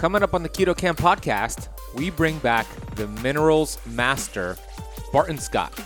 coming up on the Keto Kamp podcast, we bring back the minerals master, Barton Scott.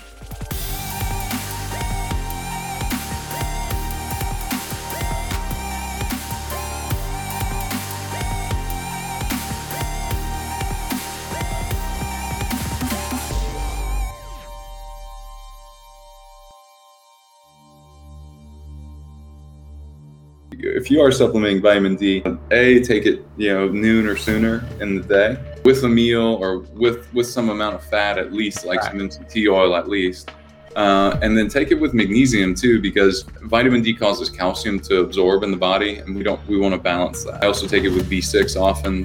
You are supplementing vitamin D, A, take it, you know, noon or sooner in the day with a meal or with with some amount of fat at least, like right. some MCT oil at least. Uh, and then take it with magnesium too, because vitamin D causes calcium to absorb in the body, and we don't we want to balance that. I also take it with B6 often.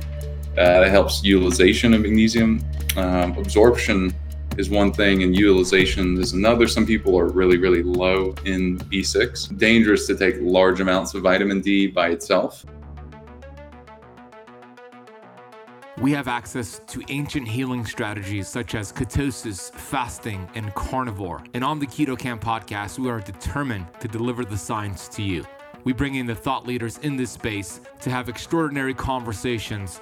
Uh, that helps utilization of magnesium. Um, absorption is one thing and utilization is another. Some people are really, really low in B6. Dangerous to take large amounts of vitamin D by itself. We have access to ancient healing strategies such as ketosis, fasting, and carnivore. And on the Keto Kamp podcast, we are determined to deliver the science to you. We bring in the thought leaders in this space to have extraordinary conversations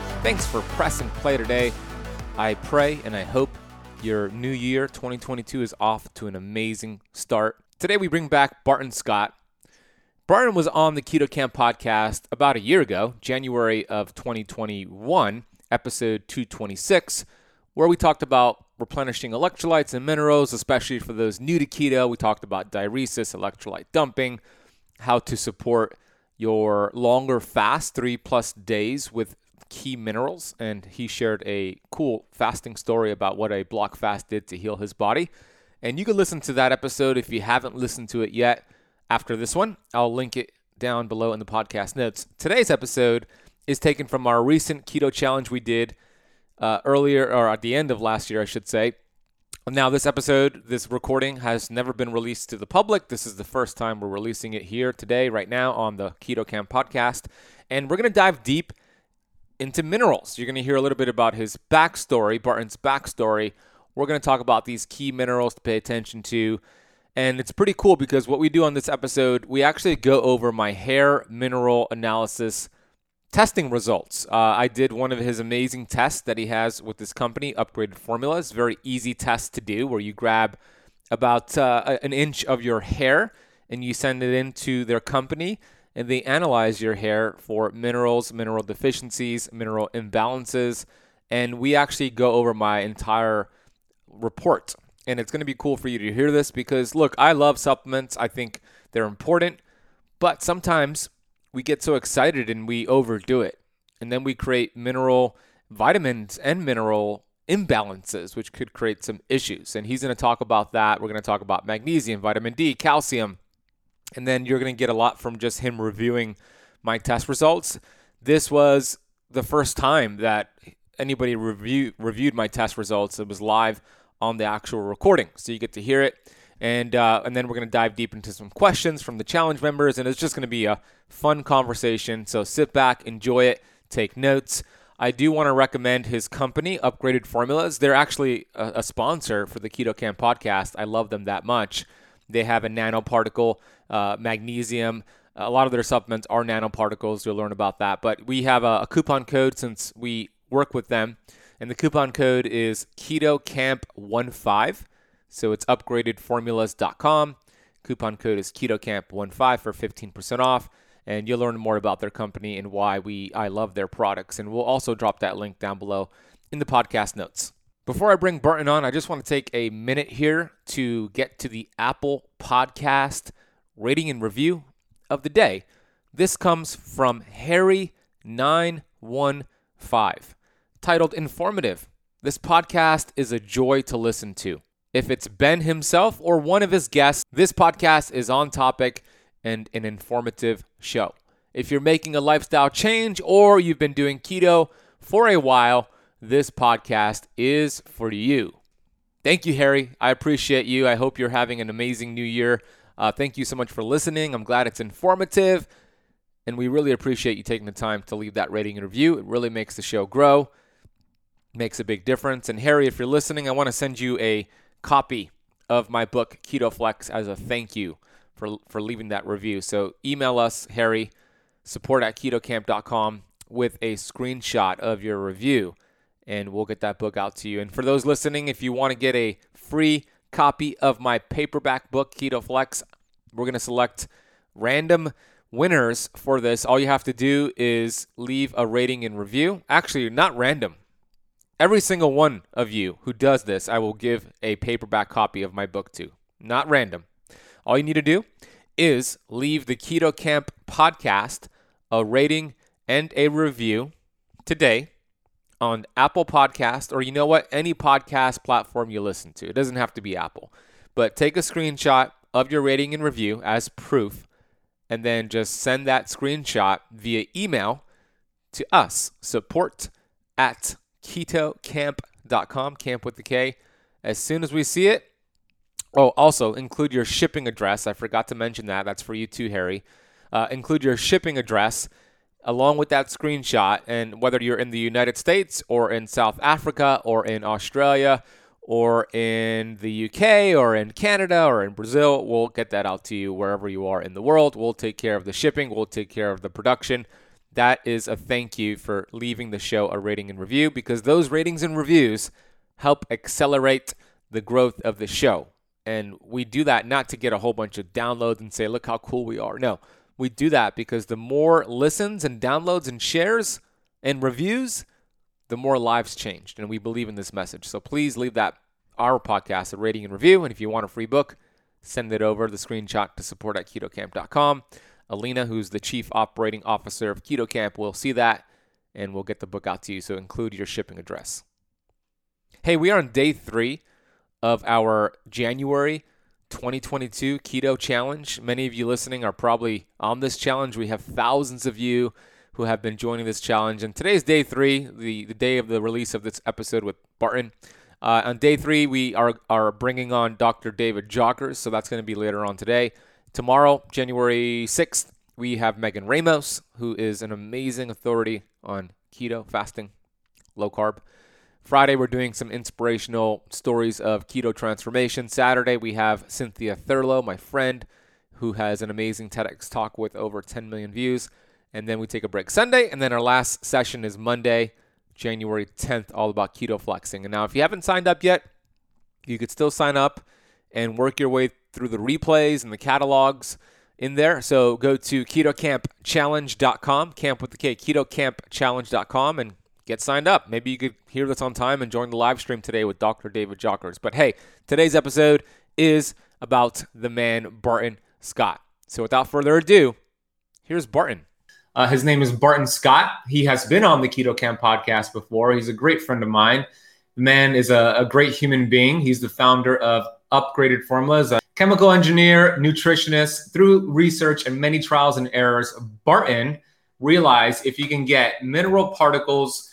Thanks for pressing play today. I pray and I hope your new year 2022 is off to an amazing start. Today we bring back Barton Scott. Barton was on the Keto Kamp podcast about a year ago, January of 2021, episode 226, where we talked about replenishing electrolytes and minerals, especially for those new to keto. We talked about diuresis, electrolyte dumping, how to support your longer fast, three plus days with key minerals, and he shared a cool fasting story about what a block fast did to heal his body. And you can listen to that episode if you haven't listened to it yet after this one. I'll link it down below in the podcast notes. Today's episode is taken from our recent keto challenge we did uh, earlier, or at the end of last year, I should say. Now, this episode, this recording has never been released to the public. This is the first time we're releasing it here today, right now, on the Keto Kamp podcast. And we're going to dive deep into minerals. You're going to hear a little bit about his backstory, Barton's backstory. We're going to talk about these key minerals to pay attention to. And it's pretty cool because what we do on this episode, we actually go over my hair mineral analysis testing results. Uh, I did one of his amazing tests that he has with this company, Upgraded Formulas. Very easy test to do where you grab about uh, an inch of your hair and you send it into their company and they analyze your hair for minerals, mineral deficiencies, mineral imbalances, and we actually go over my entire report. And it's going to be cool for you to hear this because look, I love supplements. I think they're important, but sometimes we get so excited and we overdo it. And then we create mineral vitamins and mineral imbalances, which could create some issues. And he's going to talk about that. We're going to talk about magnesium, vitamin D, calcium, and then you're going to get a lot from just him reviewing my test results. This was the first time that anybody review, reviewed my test results. It was live on the actual recording, so you get to hear it. And uh, and then we're going to dive deep into some questions from the challenge members, and it's just going to be a fun conversation. So sit back, enjoy it, take notes. I do want to recommend his company, Upgraded Formulas. They're actually a, a sponsor for the Keto Kamp podcast. I love them that much. They have a nanoparticle uh, magnesium. A lot of their supplements are nanoparticles. You'll learn about that. But we have a, a coupon code since we work with them, and the coupon code is KetoKamp15. So it's upgradedformulas.com. Coupon code is KetoKamp15 for 15% off, and you'll learn more about their company and why we I love their products. And we'll also drop that link down below in the podcast notes. Before I bring Barton on, I just want to take a minute here to get to the Apple Podcast rating and review of the day. This comes from Harry915, titled Informative. This podcast is a joy to listen to. If it's Ben himself or one of his guests, this podcast is on topic and an informative show. If you're making a lifestyle change or you've been doing keto for a while, this podcast is for you. Thank you, Harry. I appreciate you. I hope you're having an amazing new year. Uh, thank you so much for listening. I'm glad it's informative. And we really appreciate you taking the time to leave that rating and review. It really makes the show grow, makes a big difference. And Harry, if you're listening, I want to send you a copy of my book, Keto Flex, as a thank you for, for leaving that review. So email us, Harry, support at ketokamp.com with a screenshot of your review, and we'll get that book out to you. And for those listening, if you want to get a free copy of my paperback book, Keto Flex, we're going to select random winners for this. All you have to do is leave a rating and review. Actually, not random. Every single one of you who does this, I will give a paperback copy of my book to. Not random. All you need to do is leave the Keto Kamp podcast a rating and a review today on Apple Podcast or you know what, any podcast platform you listen to. It doesn't have to be Apple. But take a screenshot of your rating and review as proof and then just send that screenshot via email to us, support at ketokamp.com, camp with the K. As soon as we see it, oh, also include your shipping address. I forgot to mention that. That's for you too, Harry. Uh, include your shipping address along with that screenshot. And whether you're in the United States or in South Africa or in Australia or in the UK or in Canada or in Brazil, we'll get that out to you wherever you are in the world. We'll take care of the shipping, we'll take care of the production. That is a thank you for leaving the show a rating and review because those ratings and reviews help accelerate the growth of the show. And we do that not to get a whole bunch of downloads and say, look how cool we are. No, we do that because the more listens and downloads and shares and reviews, the more lives changed. And we believe in this message. So please leave that our podcast a rating and review. And if you want a free book, send it over the screenshot to support at ketokamp.com. Alina, who's the chief operating officer of Keto Kamp, will see that and we'll get the book out to you. So include your shipping address. Hey, we are on day three of our January 2022 Keto Challenge. Many of you listening are probably on this challenge. We have thousands of you who have been joining this challenge. And today's day three, the, the day of the release of this episode with Barton. Uh, on day three, we are, are bringing on Dr. David Jockers, so that's going to be later on today. Tomorrow, January 6th, we have Megan Ramos, who is an amazing authority on keto, fasting, low carb. Friday, we're doing some inspirational stories of keto transformation. Saturday, we have Cynthia Thurlow, my friend, who has an amazing TEDx talk with over 10 million views. And then we take a break Sunday. And then our last session is Monday, January 10th, all about keto flexing. And now, if you haven't signed up yet, you could still sign up and work your way through the replays and the catalogs in there. So go to ketokampchallenge.com, camp with the K, ketokampchallenge.com, and get signed up. Maybe you could hear this on time and join the live stream today with Dr. David Jockers. But hey, today's episode is about the man Barton Scott. So without further ado, here's Barton. Uh, his name is Barton Scott. He has been on the Keto Kamp podcast before. He's a great friend of mine. The man is a, a great human being. He's the founder of Upgraded Formulas, a chemical engineer, nutritionist. Through research and many trials and errors, Barton realized if you can get mineral particles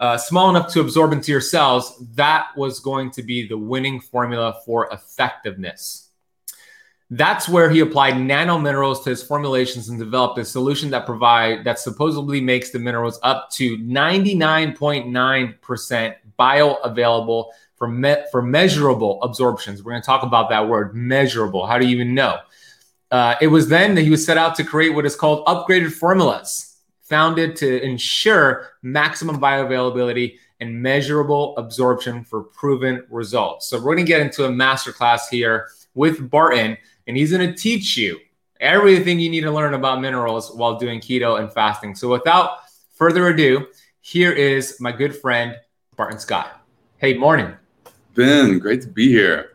uh, small enough to absorb into your cells, that was going to be the winning formula for effectiveness. That's where he applied nanominerals to his formulations and developed a solution that provide that supposedly makes the minerals up to 99.9% bioavailable for me- for measurable absorptions. We're going to talk about that word measurable. How do you even know? Uh, it was then that he was set out to create what is called upgraded formulas founded to ensure maximum bioavailability and measurable absorption for proven results. So we're going to get into a masterclass here with Barton, and he's going to teach you everything you need to learn about minerals while doing keto and fasting. So without further ado, here is my good friend Barton Scott. Hey, morning. Ben, great to be here.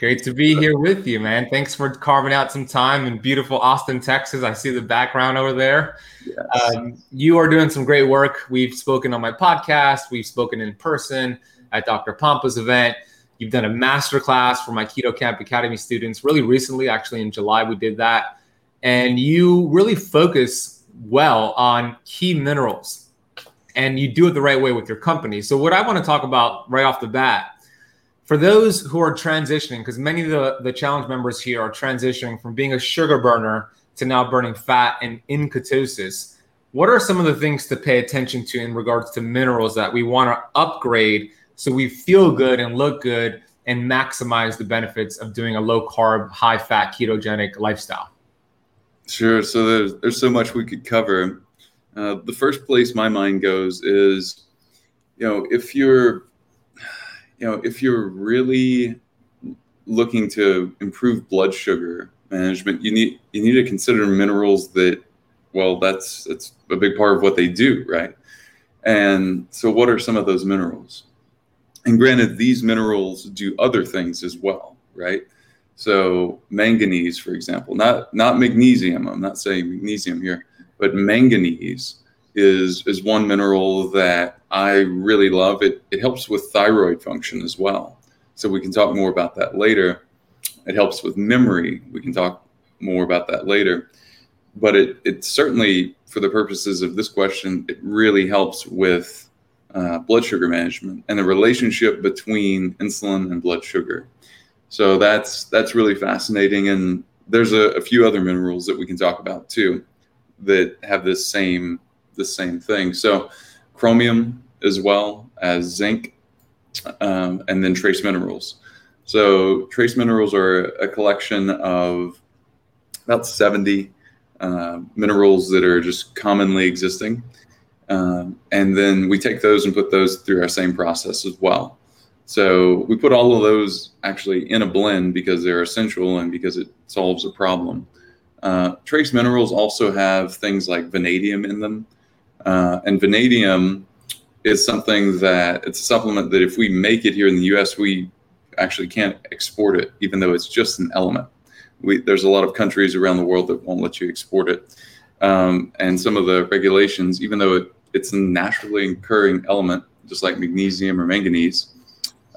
Great to be here with you, man. Thanks for carving out some time in beautiful Austin, Texas. I see the background over there. Yes. Um, you are doing some great work. We've spoken on my podcast, we've spoken in person at Dr. Pompa's event. You've done a masterclass for my Keto Kamp Academy students really recently, actually in July, we did that. And you really focus well on key minerals. and you do it the right way with your company. So, what I want to talk about right off the bat for those who are transitioning, because many of the, the challenge members here are transitioning from being a sugar burner to now burning fat and in ketosis, what are some of the things to pay attention to in regards to minerals that we want to upgrade so we feel good and look good and maximize the benefits of doing a low carb, high fat, ketogenic lifestyle? Sure. So there's, there's so much we could cover. Uh, the first place my mind goes is, you know, if you're, you know, if you're really looking to improve blood sugar management, you need you need to consider minerals that, well, that's that's a big part of what they do, right? And so, what are some of those minerals? And granted, these minerals do other things as well, right? So manganese, for example, not not magnesium. I'm not saying magnesium here, but manganese is is one mineral that I really love. It it helps with thyroid function as well. So we can talk more about that later. It helps with memory. We can talk more about that later. But it it certainly, for the purposes of this question, it really helps with uh, blood sugar management and the relationship between insulin and blood sugar. So that's that's really fascinating, and there's a, a few other minerals that we can talk about too that have this same the same thing. So chromium as well as zinc, um, and then trace minerals. So trace minerals are a collection of about 70 uh, minerals that are just commonly existing. Um, and then we take those and put those through our same process as well. So we put all of those actually in a blend because they're essential and because it solves a problem. Uh, trace minerals also have things like vanadium in them. Uh, and vanadium is something that it's a supplement that if we make it here in the US, we actually can't export it, even though it's just an element. We, there's a lot of countries around the world that won't let you export it. Um, and some of the regulations, even though it it's a naturally occurring element, just like magnesium or manganese.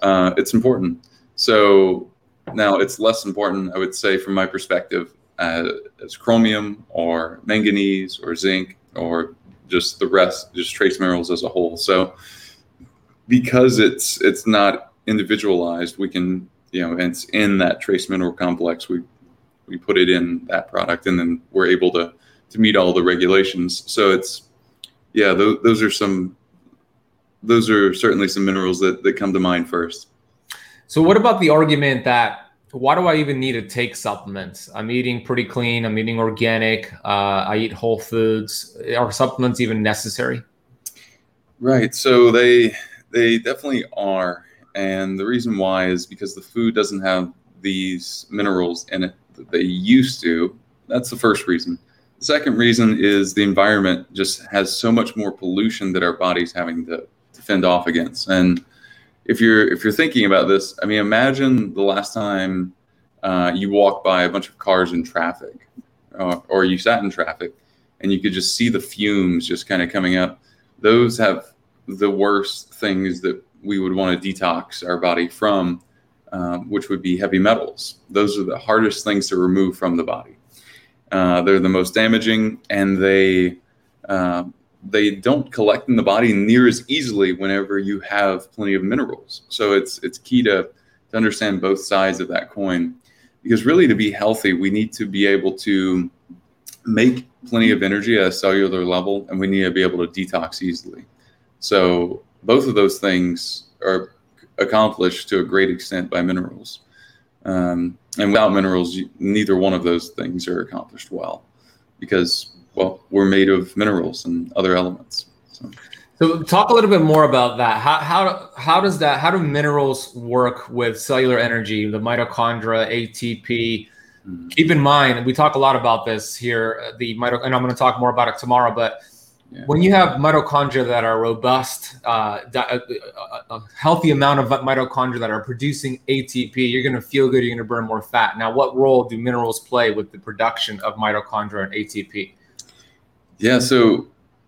Uh, it's important. So now it's less important, I would say, from my perspective, uh, as chromium or manganese or zinc or just the rest, just trace minerals as a whole. So because it's it's not individualized, we can you know it's in that trace mineral complex. We we put it in that product, and then we're able to to meet all the regulations. So it's yeah, those, those are some. Those are certainly some minerals that, that come to mind first. So, what about the argument that why do I even need to take supplements? I'm eating pretty clean. I'm eating organic. Uh, I eat whole foods. Are supplements even necessary? Right. So they they definitely are, and the reason why is because the food doesn't have these minerals in it that they used to. That's the first reason. The second reason is the environment just has so much more pollution that our body's having to, to fend off against. And if you're if you're thinking about this, I mean, imagine the last time uh, you walked by a bunch of cars in traffic, uh, or you sat in traffic, and you could just see the fumes just kind of coming up. Those have the worst things that we would want to detox our body from, um, which would be heavy metals. Those are the hardest things to remove from the body. Uh, they're the most damaging, and they uh, they don't collect in the body near as easily whenever you have plenty of minerals. So it's it's key to to understand both sides of that coin, because really to be healthy, we need to be able to make plenty of energy at a cellular level, and we need to be able to detox easily. So both of those things are accomplished to a great extent by minerals. Um, and without minerals, neither one of those things are accomplished well because, well, we're made of minerals and other elements. So. So talk a little bit more about that. How, how, how does that, how do minerals work with cellular energy, the mitochondria, ATP? Mm-hmm. Keep in mind, we talk a lot about this here, the mito, and I'm going to talk more about it tomorrow, but yeah. When you have mitochondria that are robust, uh, a, a, healthy amount of mitochondria that are producing ATP, you're going to feel good. You're going to burn more fat. Now, what role do minerals play with the production of mitochondria and ATP? Yeah, so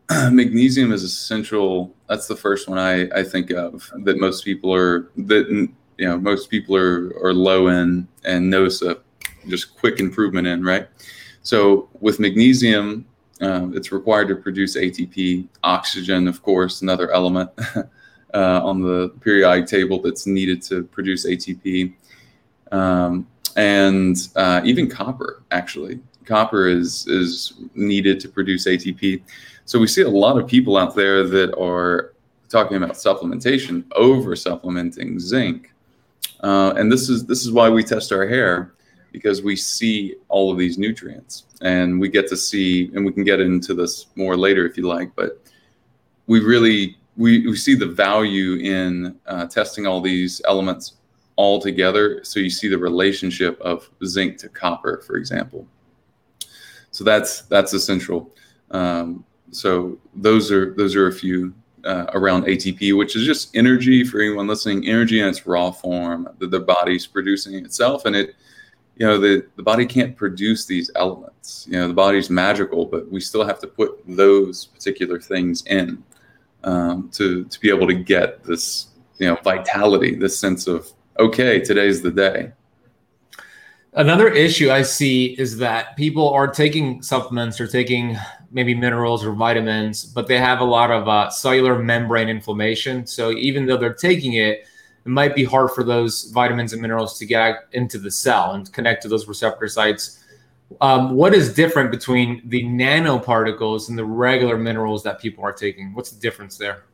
magnesium is essential. That's the first one I, I think of that most people are that you know most people are are low in and notice a just quick improvement in right. So with magnesium, Uh, it's required to produce ATP. Oxygen, of course, another element uh, on the periodic table that's needed to produce ATP. Um, and uh, even copper, actually. Copper is, is needed to produce ATP. So we see a lot of people out there that are talking about supplementation over supplementing zinc. Uh, and this is this is why we test our hair because we see all of these nutrients and we get to see and we can get into this more later if you like but we really we, we see the value in uh, testing all these elements all together so you see the relationship of zinc to copper for example so that's that's essential. Um, so those are those are a few uh, around ATP, which is just energy for anyone listening, energy in its raw form that the body's producing itself, and it you know the, the body can't produce these elements. You know the body's magical but we still have to put those particular things in um, to to be able to get this you know vitality this sense of okay today's the day another issue i see is that people are taking supplements or taking maybe minerals or vitamins but they have a lot of uh, cellular membrane inflammation so even though they're taking it it might be hard for those vitamins and minerals to get into the cell and connect to those receptor sites. Um, what is different between the nanoparticles and the regular minerals that people are taking? What's the difference there?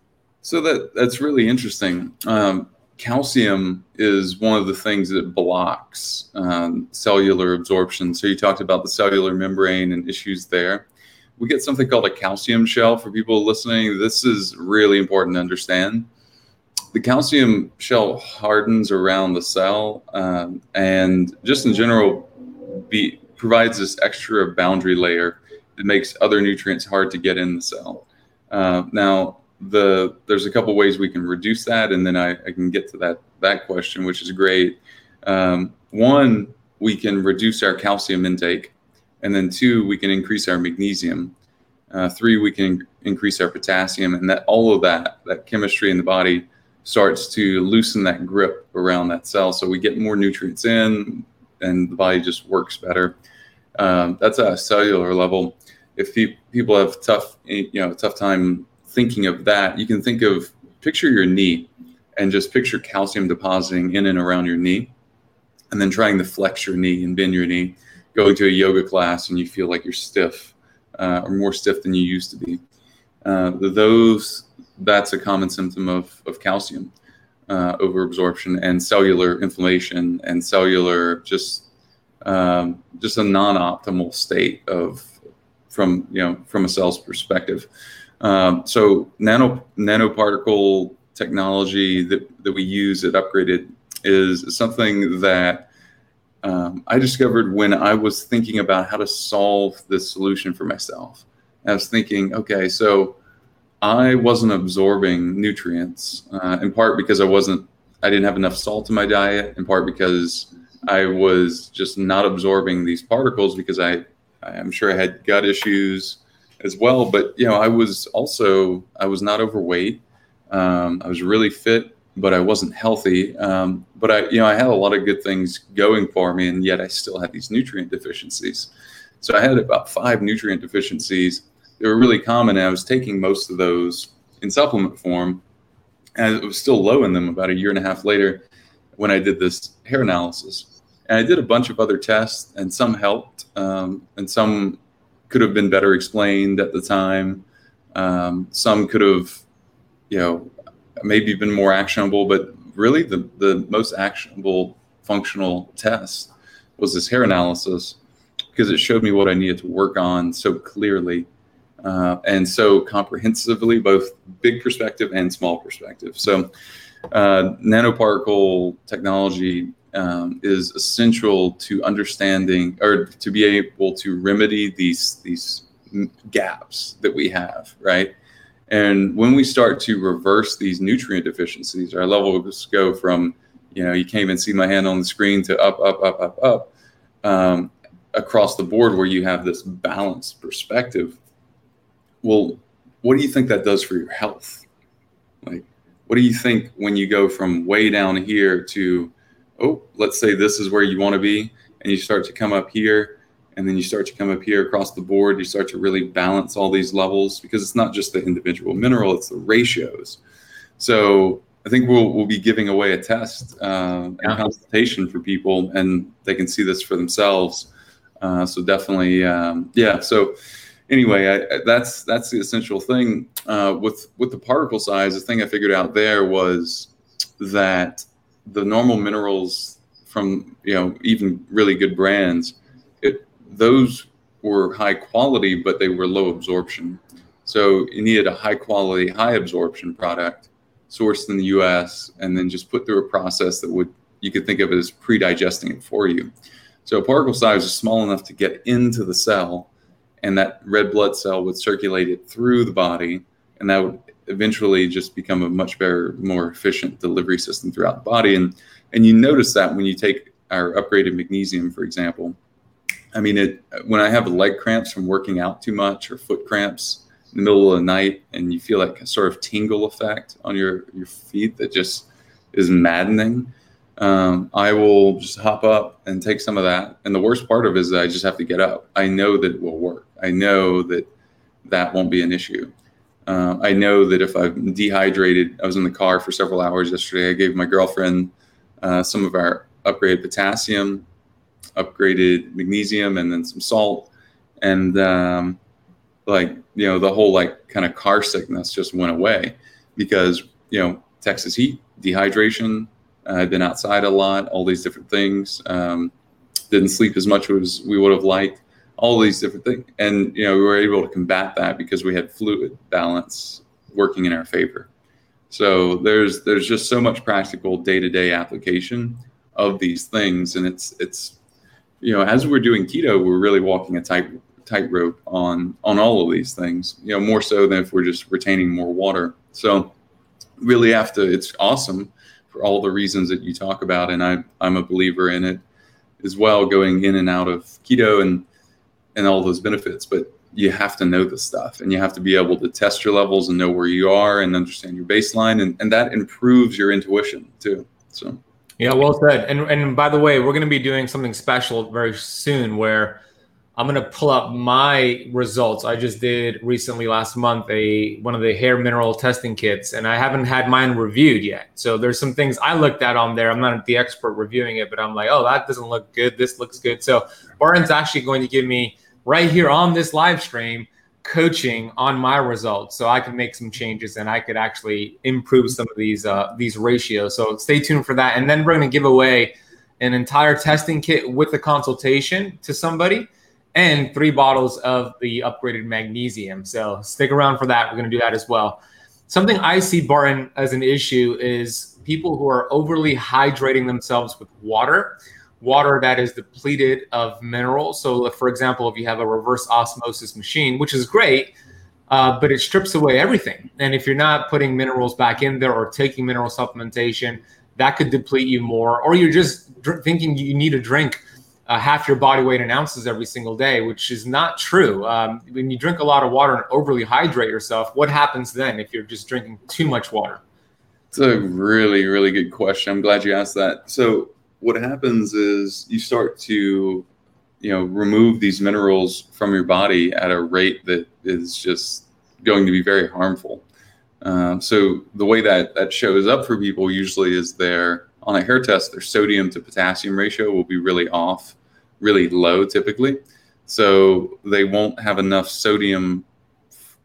So that that's really interesting. Um, calcium is one of the things that blocks um, cellular absorption. So you talked about the cellular membrane and issues there. We get something called a calcium shell for people listening. This is really important to understand the calcium shell hardens around the cell um, and just in general be, provides this extra boundary layer that makes other nutrients hard to get in the cell. Uh, now, the there's a couple ways we can reduce that, and then I, I can get to that that question, which is great. Um, one, we can reduce our calcium intake, and then two, we can increase our magnesium. Uh, three, we can increase our potassium, and that all of that that chemistry in the body starts to loosen that grip around that cell. So we get more nutrients in and the body just works better. Um, that's a cellular level. If pe- people have tough, you know, tough time thinking of that, you can think of picture your knee and just picture calcium depositing in and around your knee and then trying to flex your knee and bend your knee, going to a yoga class and you feel like you're stiff uh, or more stiff than you used to be. Uh, those that's a common symptom of, of calcium uh, overabsorption and cellular inflammation and cellular just um, just a non-optimal state of from you know from a cell's perspective. Um, so nano nanoparticle technology that, that we use at Upgraded is something that um, I discovered when I was thinking about how to solve this solution for myself. I was thinking, okay, so I wasn't absorbing nutrients, uh, in part because I wasn't, I didn't have enough salt in my diet, in part because I was just not absorbing these particles because I, I'm sure I had gut issues as well. But, you know, I was also, I was not overweight. Um, I was really fit, but I wasn't healthy. Um, but I, you know, I had a lot of good things going for me, and yet I still had these nutrient deficiencies. So I had about five nutrient deficiencies they were really common. And I was taking most of those in supplement form, and it was still low in them about a year and a half later when I did this hair analysis. And I did a bunch of other tests, and some helped, um, and some could have been better explained at the time. Um, some could have, you know, maybe been more actionable, but really the, the most actionable functional test was this hair analysis because it showed me what I needed to work on so clearly uh, and so comprehensively, both big perspective and small perspective. So, uh, nanoparticle technology um, is essential to understanding or to be able to remedy these these gaps that we have, right? And when we start to reverse these nutrient deficiencies, our levels go from, you know, you can't even see my hand on the screen to up, up, up, up, up, um, across the board, where you have this balanced perspective well, what do you think that does for your health? Like, what do you think when you go from way down here to, oh, let's say this is where you want to be, and you start to come up here? and then you start to come up here across the board. You start to really balance all these levels because it's not just the individual mineral; it's the ratios. So I think we'll we'll be giving away a test uh, and yeah. consultation for people, and they can see this for themselves. Uh, so definitely, um, yeah. So anyway, I, that's that's the essential thing uh, with with the particle size. The thing I figured out there was that the normal minerals from you know even really good brands, it those were high quality, but they were low absorption. So you needed a high quality, high absorption product sourced in the U.S. and then just put through a process that would you could think of it as pre-digesting it for you. So particle size is small enough to get into the cell, and that red blood cell would circulate it through the body, and that would eventually just become a much better, more efficient delivery system throughout the body. And and you notice that when you take our upgraded magnesium, for example. I mean, it when I have leg cramps from working out too much or foot cramps in the middle of the night, and you feel like a sort of tingle effect on your your feet that just is maddening. Um, I will just hop up and take some of that. And the worst part of it is I just have to get up. I know that it will work. I know that that won't be an issue. Uh, I know that if I'm dehydrated, I was in the car for several hours yesterday. I gave my girlfriend uh, some of our upgraded potassium, upgraded magnesium, and then some salt. And um, like, you know, the whole like kind of car sickness just went away because, you know, Texas heat, dehydration, uh, I've been outside a lot, all these different things. Um, didn't sleep as much as we would have liked, all these different things. And, you know, we were able to combat that because we had fluid balance working in our favor. So there's there's just so much practical day-to-day application of these things. And it's it's you know, as we're doing keto, we're really walking a tight tightrope on on all of these things, you know, more so than if we're just retaining more water. So really after it's awesome for all the reasons that you talk about. And I, I'm a believer in it as well, going in and out of keto and, and all those benefits. But you have to know the stuff and you have to be able to test your levels and know where you are and understand your baseline. And, and that improves your intuition too. So, yeah, well said. And, and by the way, we're going to be doing something special very soon where I'm gonna pull up my results. I just did recently last month a one of the hair mineral testing kits, and I haven't had mine reviewed yet. So there's some things I looked at on there. I'm not the expert reviewing it, but I'm like, oh, that doesn't look good. This looks good. So Barton's actually going to give me right here on this live stream coaching on my results, so I can make some changes and I could actually improve some of these uh, these ratios. So stay tuned for that. And then we're going to give away an entire testing kit with a consultation to somebody and three bottles of the upgraded magnesium. So stick around for that. We're going to do that as well. Something I see, Barton, as an issue is people who are overly hydrating themselves with water, water that is depleted of minerals. So, for example, if you have a reverse osmosis machine, which is great, uh, but it strips away everything. And if you're not putting minerals back in there or taking mineral supplementation, that could deplete you more. Or you're just dr- thinking you need a drink uh, half your body weight in ounces every single day, which is not true. Um, when you drink a lot of water and overly hydrate yourself, what happens then if you're just drinking too much water? It's a really, really good question. I'm glad you asked that. So, what happens is you start to, you know, remove these minerals from your body at a rate that is just going to be very harmful. Um, so, the way that that shows up for people usually is their on a hair test, their sodium to potassium ratio will be really off really low typically. So they won't have enough sodium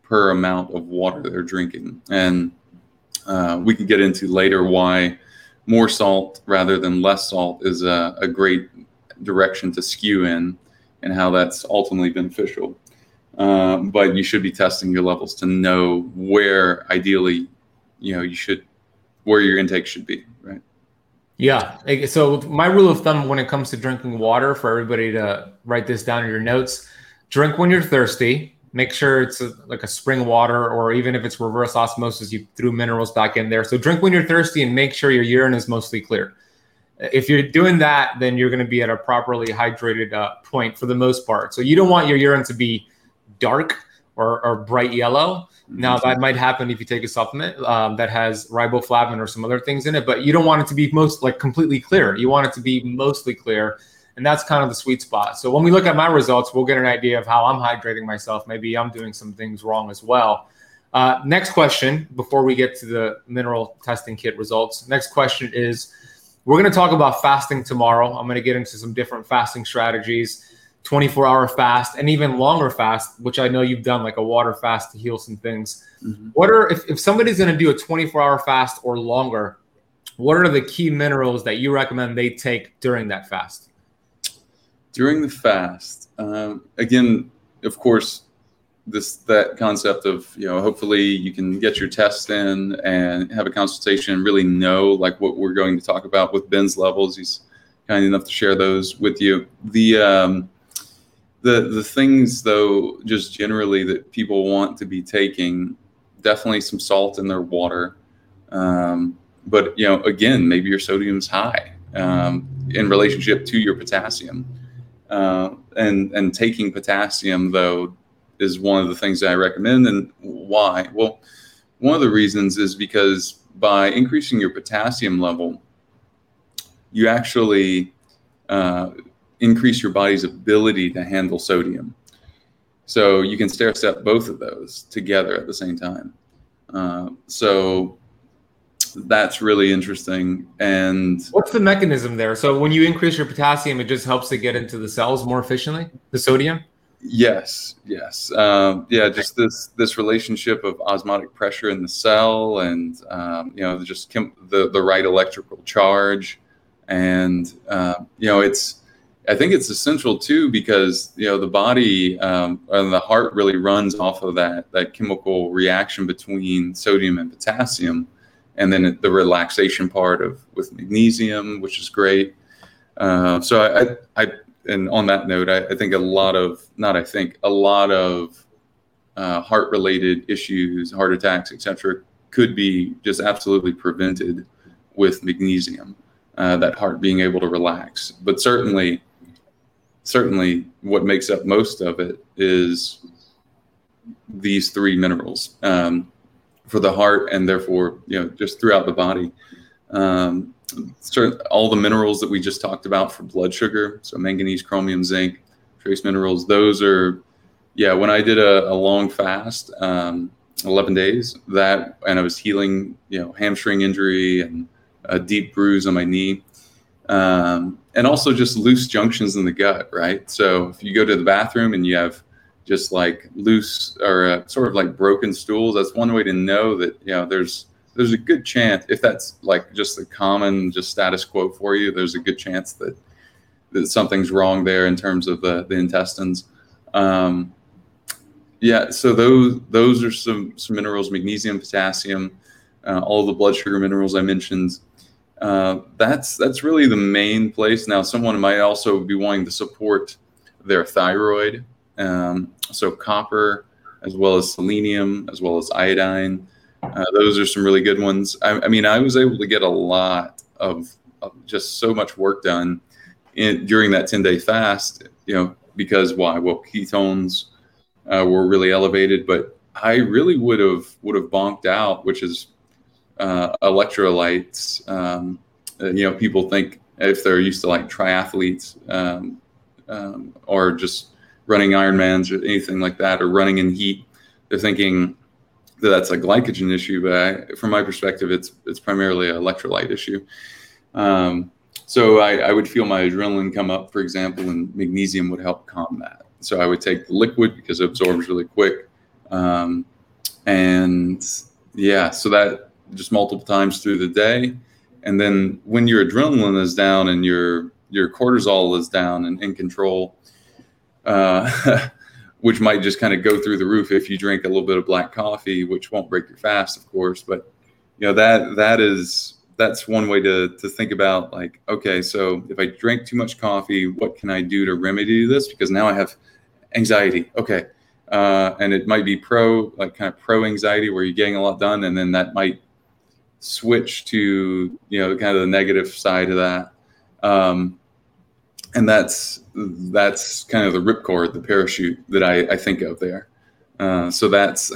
per amount of water they're drinking. And uh, we can get into later why more salt rather than less salt is a, a, great direction to skew in and how that's ultimately beneficial. Uh, but you should be testing your levels to know where ideally, you know, you should, where your intake should be, right? Yeah. So my rule of thumb when it comes to drinking water for everybody to write this down in your notes, drink when you're thirsty. Make sure it's a, like a spring water, or even if it's reverse osmosis, you threw minerals back in there. So drink when you're thirsty and make sure your urine is mostly clear. If you're doing that, then you're going to be at a properly hydrated uh, point for the most part. So you don't want your urine to be dark or, or bright yellow. Now that might happen if you take a supplement um, that has riboflavin or some other things in it, but you don't want it to be most like completely clear. You want it to be mostly clear, And that's kind of the sweet spot. So when we look at my results, we'll get an idea of how I'm hydrating myself. Maybe I'm doing some things wrong as well. Uh, next question before we get to the mineral testing kit results. Next question is we're going to talk about fasting tomorrow. I'm going to get into some different fasting strategies, 24 hour fast, and even longer fast, which I know you've done, like a water fast to heal some things. Mm-hmm. What are, if, if somebody's going to do a 24 hour fast or longer, what are the key minerals that you recommend they take during that fast? During the fast, um, again, of course, this that concept of you know hopefully you can get your test in and have a consultation and really know like what we're going to talk about with Ben's levels. He's kind enough to share those with you. The um, the the things though, just generally that people want to be taking, definitely some salt in their water. Um, but you know, again, maybe your sodium's high um, in relationship to your potassium. Uh, and and taking potassium though is one of the things that I recommend. And why? Well, one of the reasons is because by increasing your potassium level, you actually uh, increase your body's ability to handle sodium. So you can stair step both of those together at the same time. Uh, so that's really interesting. And what's the mechanism there? So when you increase your potassium, it just helps to get into the cells more efficiently, the sodium? Yes, yes, um, yeah. Just this this relationship of osmotic pressure in the cell, and um, you know, just chem- the the right electrical charge, and uh, you know, it's. I think it's essential too because you know the body um, and the heart really runs off of that that chemical reaction between sodium and potassium, and then the relaxation part of with magnesium, which is great. Uh, so I, I, I and on that note, I, I, think a lot of not I think a lot of uh, heart related issues, heart attacks, etc., could be just absolutely prevented with magnesium. Uh, that heart being able to relax, but certainly, certainly, what makes up most of it is these three minerals um, for the heart, and therefore, you know, just throughout the body. Um, all the minerals that we just talked about for blood sugar, so manganese, chromium, zinc, trace minerals, those are, yeah, when I did a, a long fast, um, 11 days, that, and I was healing, you know, hamstring injury and a deep bruise on my knee. Um, and also just loose junctions in the gut, right? So if you go to the bathroom and you have just like loose or uh, sort of like broken stools, that's one way to know that, you know, there's, there's a good chance if that's like just the common just status quo for you there's a good chance that that something's wrong there in terms of the, the intestines. Um, yeah so those those are some some minerals magnesium potassium uh, all the blood sugar minerals i mentioned. Uh, that's that's really the main place. Now someone might also be wanting to support their thyroid um, so copper as well as selenium as well as iodine uh, those are some really good ones. I, I, mean, I was able to get a lot of, of just so much work done in, during that 10 day fast, you know, because why? Well, ketones uh, were really elevated, but I really would have would have bonked out, which is uh, electrolytes. Um, uh, you know, people think if they're used to like triathletes um, um, or just running Ironmans or anything like that, or running in heat, they're thinking that that's a glycogen issue, but I, from my perspective, it's it's primarily an electrolyte issue. Um, so I, I, would feel my adrenaline come up, for example, and magnesium would help calm that. So I would take the liquid because it absorbs really quick, um, and yeah, so that just multiple times through the day, and then when your adrenaline is down and your your cortisol is down and in control. Uh, which might just kind of go through the roof if you drink a little bit of black coffee, which won't break your fast, of course. But you know that that is that's one way to to think about like, okay, so if I drink too much coffee, what can I do to remedy this? Because now I have anxiety. Okay. Uh, and it might be pro, like kind of pro anxiety where you're getting a lot done, and then that might switch to you know kind of the negative side of that. Um, and that's that's kind of the ripcord, the parachute that I, I think of there. Uh, so that's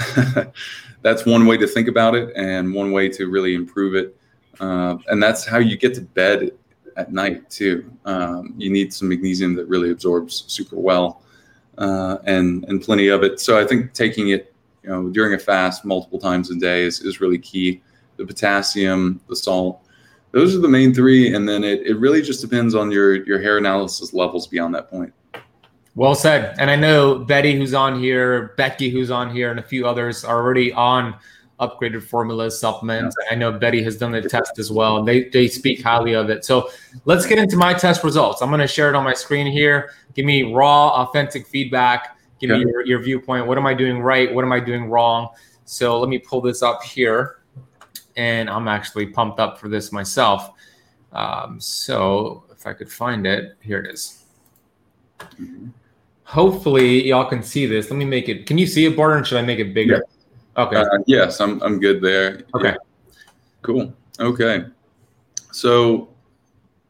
that's one way to think about it, and one way to really improve it. Uh, and that's how you get to bed at night too. Um, you need some magnesium that really absorbs super well, uh, and and plenty of it. So I think taking it, you know, during a fast multiple times a day is, is really key. The potassium, the salt, those are the main three, and then it, it really just depends on your your hair analysis levels beyond that point. Well said. And I know Betty, who's on here, Becky, who's on here, and a few others are already on upgraded formulas, supplements. I know Betty has done the test as well, they, they speak highly of it. So let's get into my test results. I'm going to share it on my screen here. Give me raw, authentic feedback. Give okay. me your, your viewpoint. What am I doing right? What am I doing wrong? So let me pull this up here. And I'm actually pumped up for this myself. Um, so if I could find it, here it is. Mm-hmm. Hopefully, y'all can see this. Let me make it. Can you see it, Barton? Should I make it bigger? Yeah. Okay. Uh, yes, I'm I'm good there. Okay. Yeah. Cool. Okay. So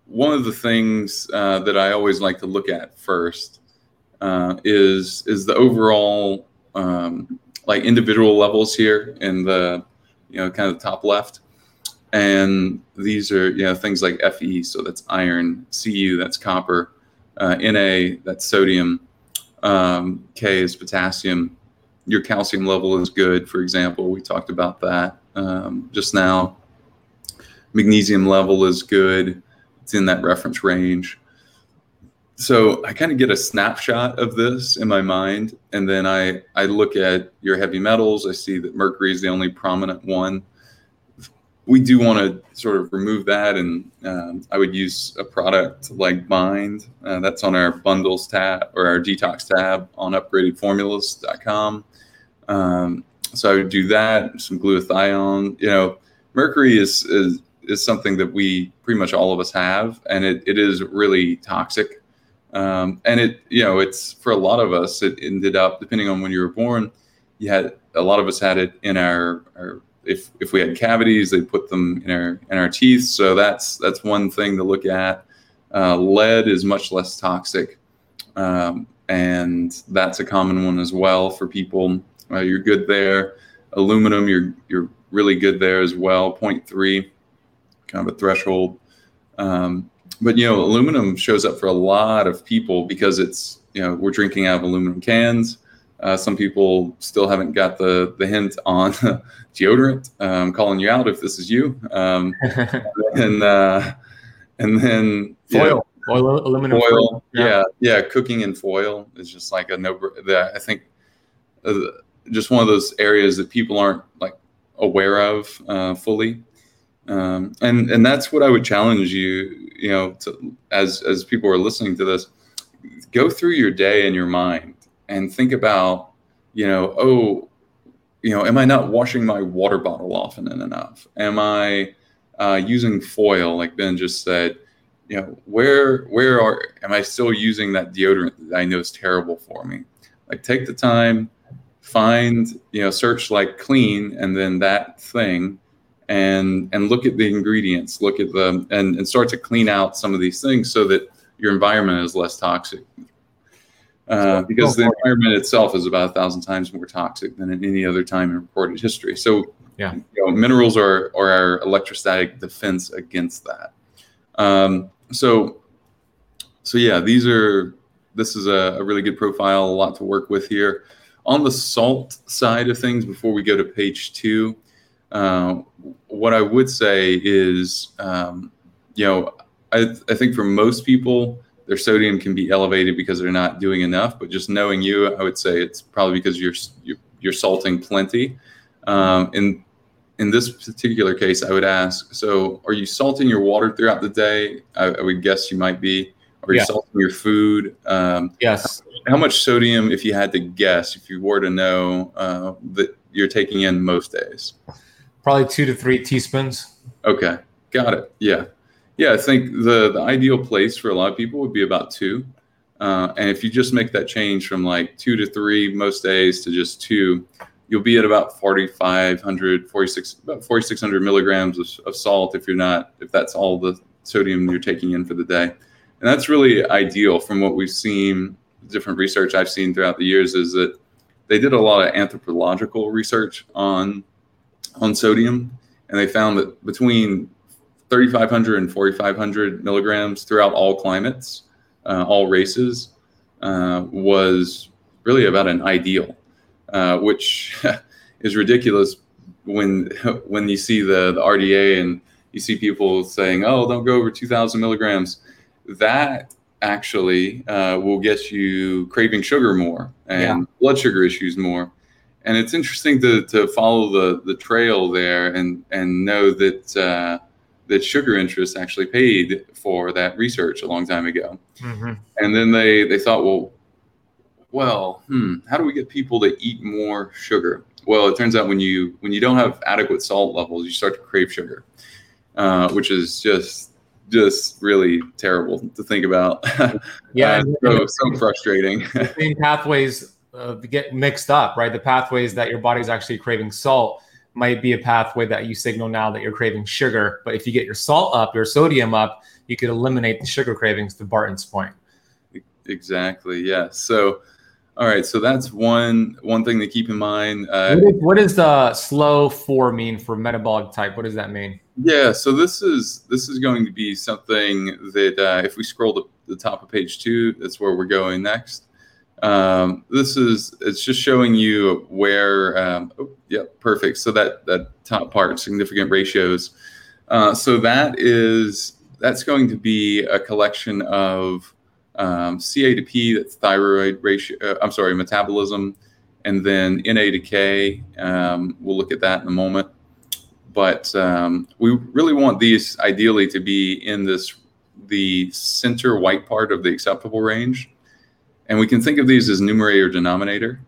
one of the things uh, that I always like to look at first uh, is is the overall um, like individual levels here and the you know kind of the top left, and these are you know things like Fe, so that's iron, Cu, that's copper, uh, Na, that's sodium, um, K is potassium, your calcium level is good, for example. We talked about that um, just now. Magnesium level is good, it's in that reference range. So I kind of get a snapshot of this in my mind, and then I, I look at your heavy metals. I see that mercury is the only prominent one. We do want to sort of remove that, and um, I would use a product like Bind. Uh, that's on our bundles tab or our detox tab on upgradedformulas.com. Um, so I would do that, some glutathione. You know, mercury is, is is something that we pretty much all of us have, and it, it is really toxic. Um, and it, you know, it's for a lot of us, it ended up depending on when you were born. You had a lot of us had it in our, our if if we had cavities, they put them in our in our teeth. So that's that's one thing to look at. Uh, lead is much less toxic, um, and that's a common one as well for people uh, you're good there. Aluminum, you're you're really good there as well. 0.3, kind of a threshold. Um, but you know, aluminum shows up for a lot of people because it's you know we're drinking out of aluminum cans. Uh, some people still haven't got the the hint on deodorant. I'm calling you out if this is you. Um, and uh, and then foil, foil, aluminum foil. foil. Yeah. yeah, yeah. Cooking in foil is just like a no. That I think uh, just one of those areas that people aren't like aware of uh, fully. Um, and and that's what I would challenge you, you know, to, as as people are listening to this, go through your day in your mind and think about, you know, oh, you know, am I not washing my water bottle often enough? Am I uh, using foil, like Ben just said? You know, where where are am I still using that deodorant that I know is terrible for me? Like, take the time find you know search like clean and then that thing and and look at the ingredients look at them and, and start to clean out some of these things so that your environment is less toxic. Uh, because the environment itself is about a thousand times more toxic than in any other time in recorded history. So yeah. you know, minerals are, are our electrostatic defense against that. Um, so so yeah these are this is a, a really good profile a lot to work with here. On the salt side of things, before we go to page two, uh, what I would say is, um, you know, I, I think for most people, their sodium can be elevated because they're not doing enough. But just knowing you, I would say it's probably because you're you're, you're salting plenty. Um, in in this particular case, I would ask: So, are you salting your water throughout the day? I, I would guess you might be. Are you yeah. salting your food? Um, yes how much sodium, if you had to guess, if you were to know uh, that you're taking in most days? Probably two to three teaspoons. Okay, got it. Yeah, yeah. I think the the ideal place for a lot of people would be about two. Uh, and if you just make that change from like two to three most days to just two, you'll be at about 4,500, 46, about 4,600 milligrams of, of salt if you're not, if that's all the sodium you're taking in for the day. And that's really ideal from what we've seen different research I've seen throughout the years is that they did a lot of anthropological research on on sodium, and they found that between 3,500 and 4,500 milligrams throughout all climates, uh, all races, uh, was really about an ideal, uh, which is ridiculous when when you see the, the RDA and you see people saying, "Oh, don't go over 2,000 milligrams." That actually uh, will get you craving sugar more and yeah. blood sugar issues more. And it's interesting to, to follow the, the trail there and, and know that uh, that sugar interests actually paid for that research a long time ago. Mm-hmm. And then they, they thought, well, well, hmm, how do we get people to eat more sugar? Well, it turns out when you when you don't have adequate salt levels, you start to crave sugar, uh, which is just just really terrible to think about. Yeah, uh, so, so frustrating. the same pathways uh, get mixed up, right? The pathways that your body's actually craving salt might be a pathway that you signal now that you're craving sugar. But if you get your salt up, your sodium up, you could eliminate the sugar cravings. To Barton's point. Exactly. Yeah. So, all right. So that's one one thing to keep in mind. Uh, what, is, what does the slow four mean for metabolic type? What does that mean? Yeah. So this is this is going to be something that uh, if we scroll to the top of page two, that's where we're going next. Um, this is it's just showing you where. Um, oh, yeah, perfect. So that that top part, significant ratios. Uh, so that is that's going to be a collection of um, CA to P, that's thyroid ratio. Uh, I'm sorry, metabolism, and then NA to K. Um, we'll look at that in a moment. But um, we really want these ideally to be in this the center white part of the acceptable range. And we can think of these as numerator denominator.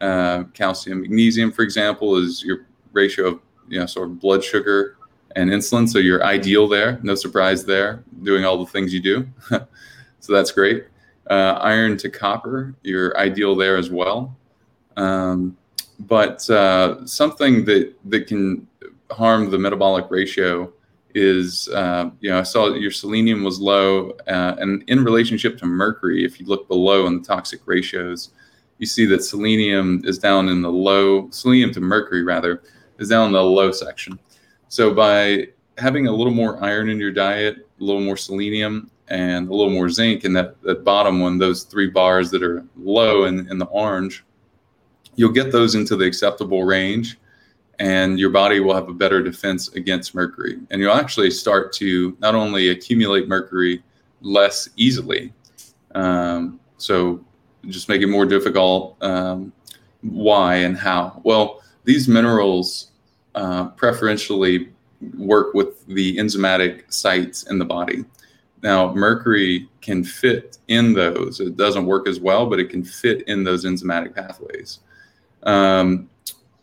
Uh, calcium, magnesium, for example, is your ratio of you know sort of blood sugar and insulin. So you're ideal there. No surprise there, doing all the things you do. so that's great. Uh, iron to copper, you're ideal there as well. Um, but uh, something that that can harm the metabolic ratio is uh, you know I saw your selenium was low, uh, and in relationship to mercury, if you look below in the toxic ratios, you see that selenium is down in the low. Selenium to mercury rather is down in the low section. So by having a little more iron in your diet, a little more selenium, and a little more zinc in that, that bottom one, those three bars that are low in, in the orange, you'll get those into the acceptable range and your body will have a better defense against mercury. And you'll actually start to not only accumulate mercury less easily, um, so just make it more difficult. Um, why and how? Well, these minerals uh, preferentially work with the enzymatic sites in the body. Now, mercury can fit in those. It doesn't work as well, but it can fit in those enzymatic pathways. Um,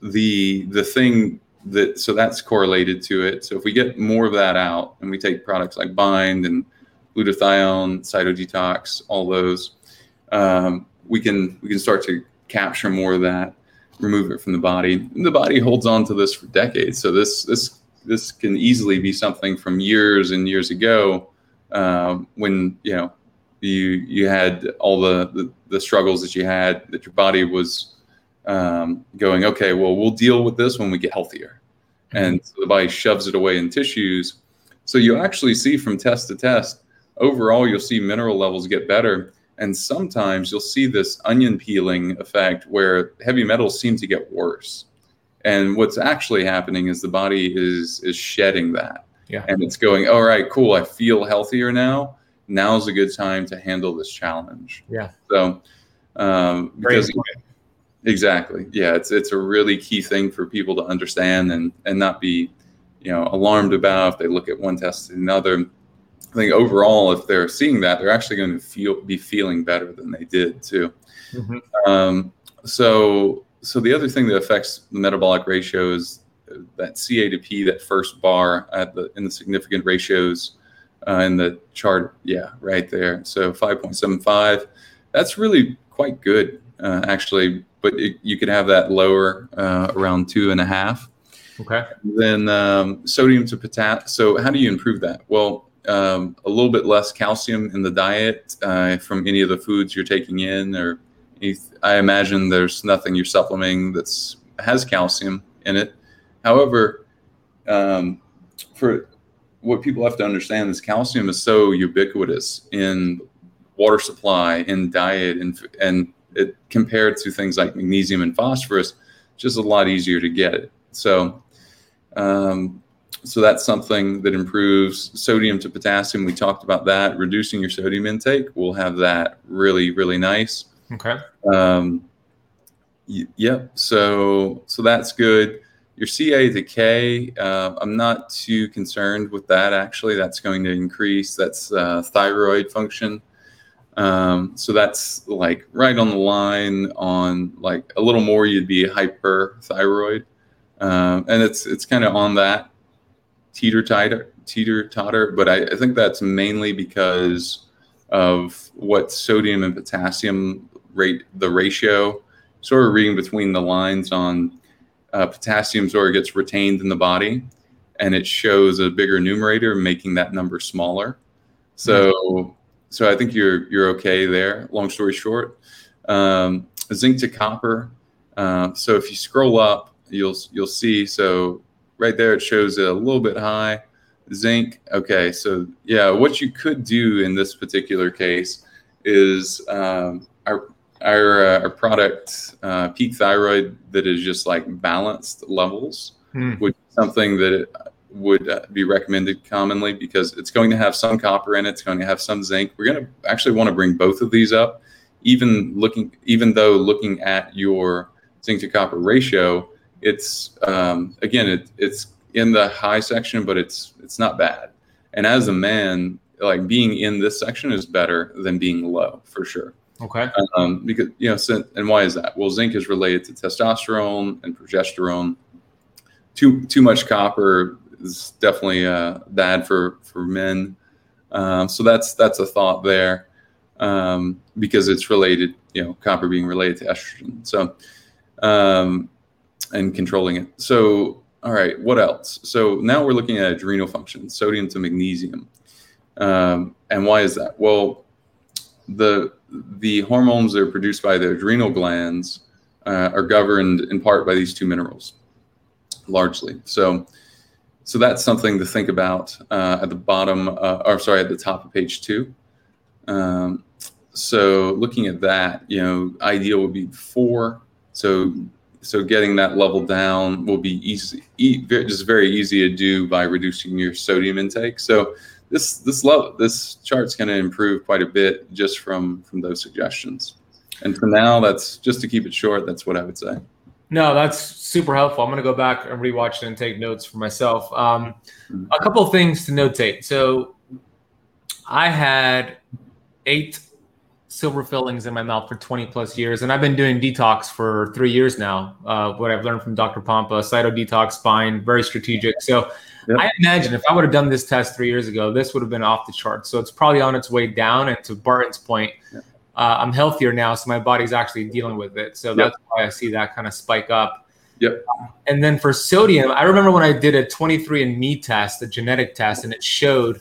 the the thing that so that's correlated to it. So if we get more of that out and we take products like Bind and glutathione, CytoDetox, all those, um, we can we can start to capture more of that, remove it from the body. And the body holds on to this for decades. So this this this can easily be something from years and years ago um, when you know you you had all the, the, the struggles that you had that your body was um, going, okay, well, we'll deal with this when we get healthier. Mm-hmm. And so the body shoves it away in tissues. So you actually see from test to test, overall, you'll see mineral levels get better. And sometimes you'll see this onion peeling effect where heavy metals seem to get worse. And what's actually happening is the body is is shedding that. Yeah. And it's going, all right, cool. I feel healthier now. Now's a good time to handle this challenge. Yeah. So um, because Exactly. Yeah, it's it's a really key thing for people to understand and and not be, you know, alarmed about if they look at one test to another. I think overall, if they're seeing that, they're actually going to feel be feeling better than they did too. Mm-hmm. Um, so so the other thing that affects the metabolic ratio is that CA to P, that first bar at the in the significant ratios uh, in the chart. Yeah, right there. So 5.75. That's really quite good, uh, actually but it, you could have that lower uh, around two and a half. Okay. Then um, sodium to potassium. So how do you improve that? Well, um, a little bit less calcium in the diet uh, from any of the foods you're taking in, or I imagine there's nothing you're supplementing that's has calcium in it. However, um, for what people have to understand is calcium is so ubiquitous in water supply, in diet, and and it compared to things like magnesium and phosphorus, just a lot easier to get it. So, um, so that's something that improves sodium to potassium. We talked about that. Reducing your sodium intake will have that really, really nice. Okay. Um, y- yep. So, so that's good. Your CA to K, uh, I'm not too concerned with that. Actually, that's going to increase. That's uh, thyroid function. Um, so that's like right on the line on like a little more, you'd be hyperthyroid. Um, and it's, it's kind of on that teeter totter, teeter totter. But I, I think that's mainly because of what sodium and potassium rate, the ratio, sort of reading between the lines on uh, potassium sort of gets retained in the body and it shows a bigger numerator, making that number smaller. So, so I think you're you're okay there. Long story short, um, zinc to copper. Uh, so if you scroll up, you'll you'll see. So right there, it shows it a little bit high. Zinc. Okay, so yeah, what you could do in this particular case is um, our our, uh, our product uh, peak thyroid that is just like balanced levels, Hmm. which is something that would uh, be recommended commonly because it's going to have some copper in it. It's going to have some zinc. We're going to actually want to bring both of these up, even looking, even though looking at your zinc to copper ratio, it's um, again, it, it's in the high section, but it's it's not bad. And as a man, like being in this section is better than being low for sure. Okay. Um, because you know, so, and why is that? Well, zinc is related to testosterone and progesterone. Too too much copper is definitely uh, bad for for men. Um, so that's that's a thought there um, because it's related. You know, copper being related to estrogen. So um, and controlling it. So all right, what else? So now we're looking at adrenal function, sodium to magnesium, um, and why is that? Well, the the hormones that are produced by the adrenal glands uh, are governed in part by these two minerals, largely. So, so that's something to think about uh, at the bottom, uh, or sorry, at the top of page two. Um, so, looking at that, you know, ideal would be four. So, so getting that level down will be easy, e- just very easy to do by reducing your sodium intake. So, this this level this chart's going to improve quite a bit just from from those suggestions and for now that's just to keep it short that's what i would say No, that's super helpful. I'm going to go back and rewatch it and take notes for myself. Um, a couple of things to notate. So, I had eight silver fillings in my mouth for 20 plus years, and I've been doing detox for three years now. Uh, what I've learned from Dr. Pompa, CytoDetox, spine, very strategic. So, Yep. I imagine if I would have done this test three years ago, this would have been off the charts. So, it's probably on its way down. And to Barton's point, Yep. Uh, I'm healthier now, so my body's actually dealing with it. So, Yep. that's why I see that kind of spike up. Yep. And then for sodium, I remember when I did a 23andMe test, a genetic test, and it showed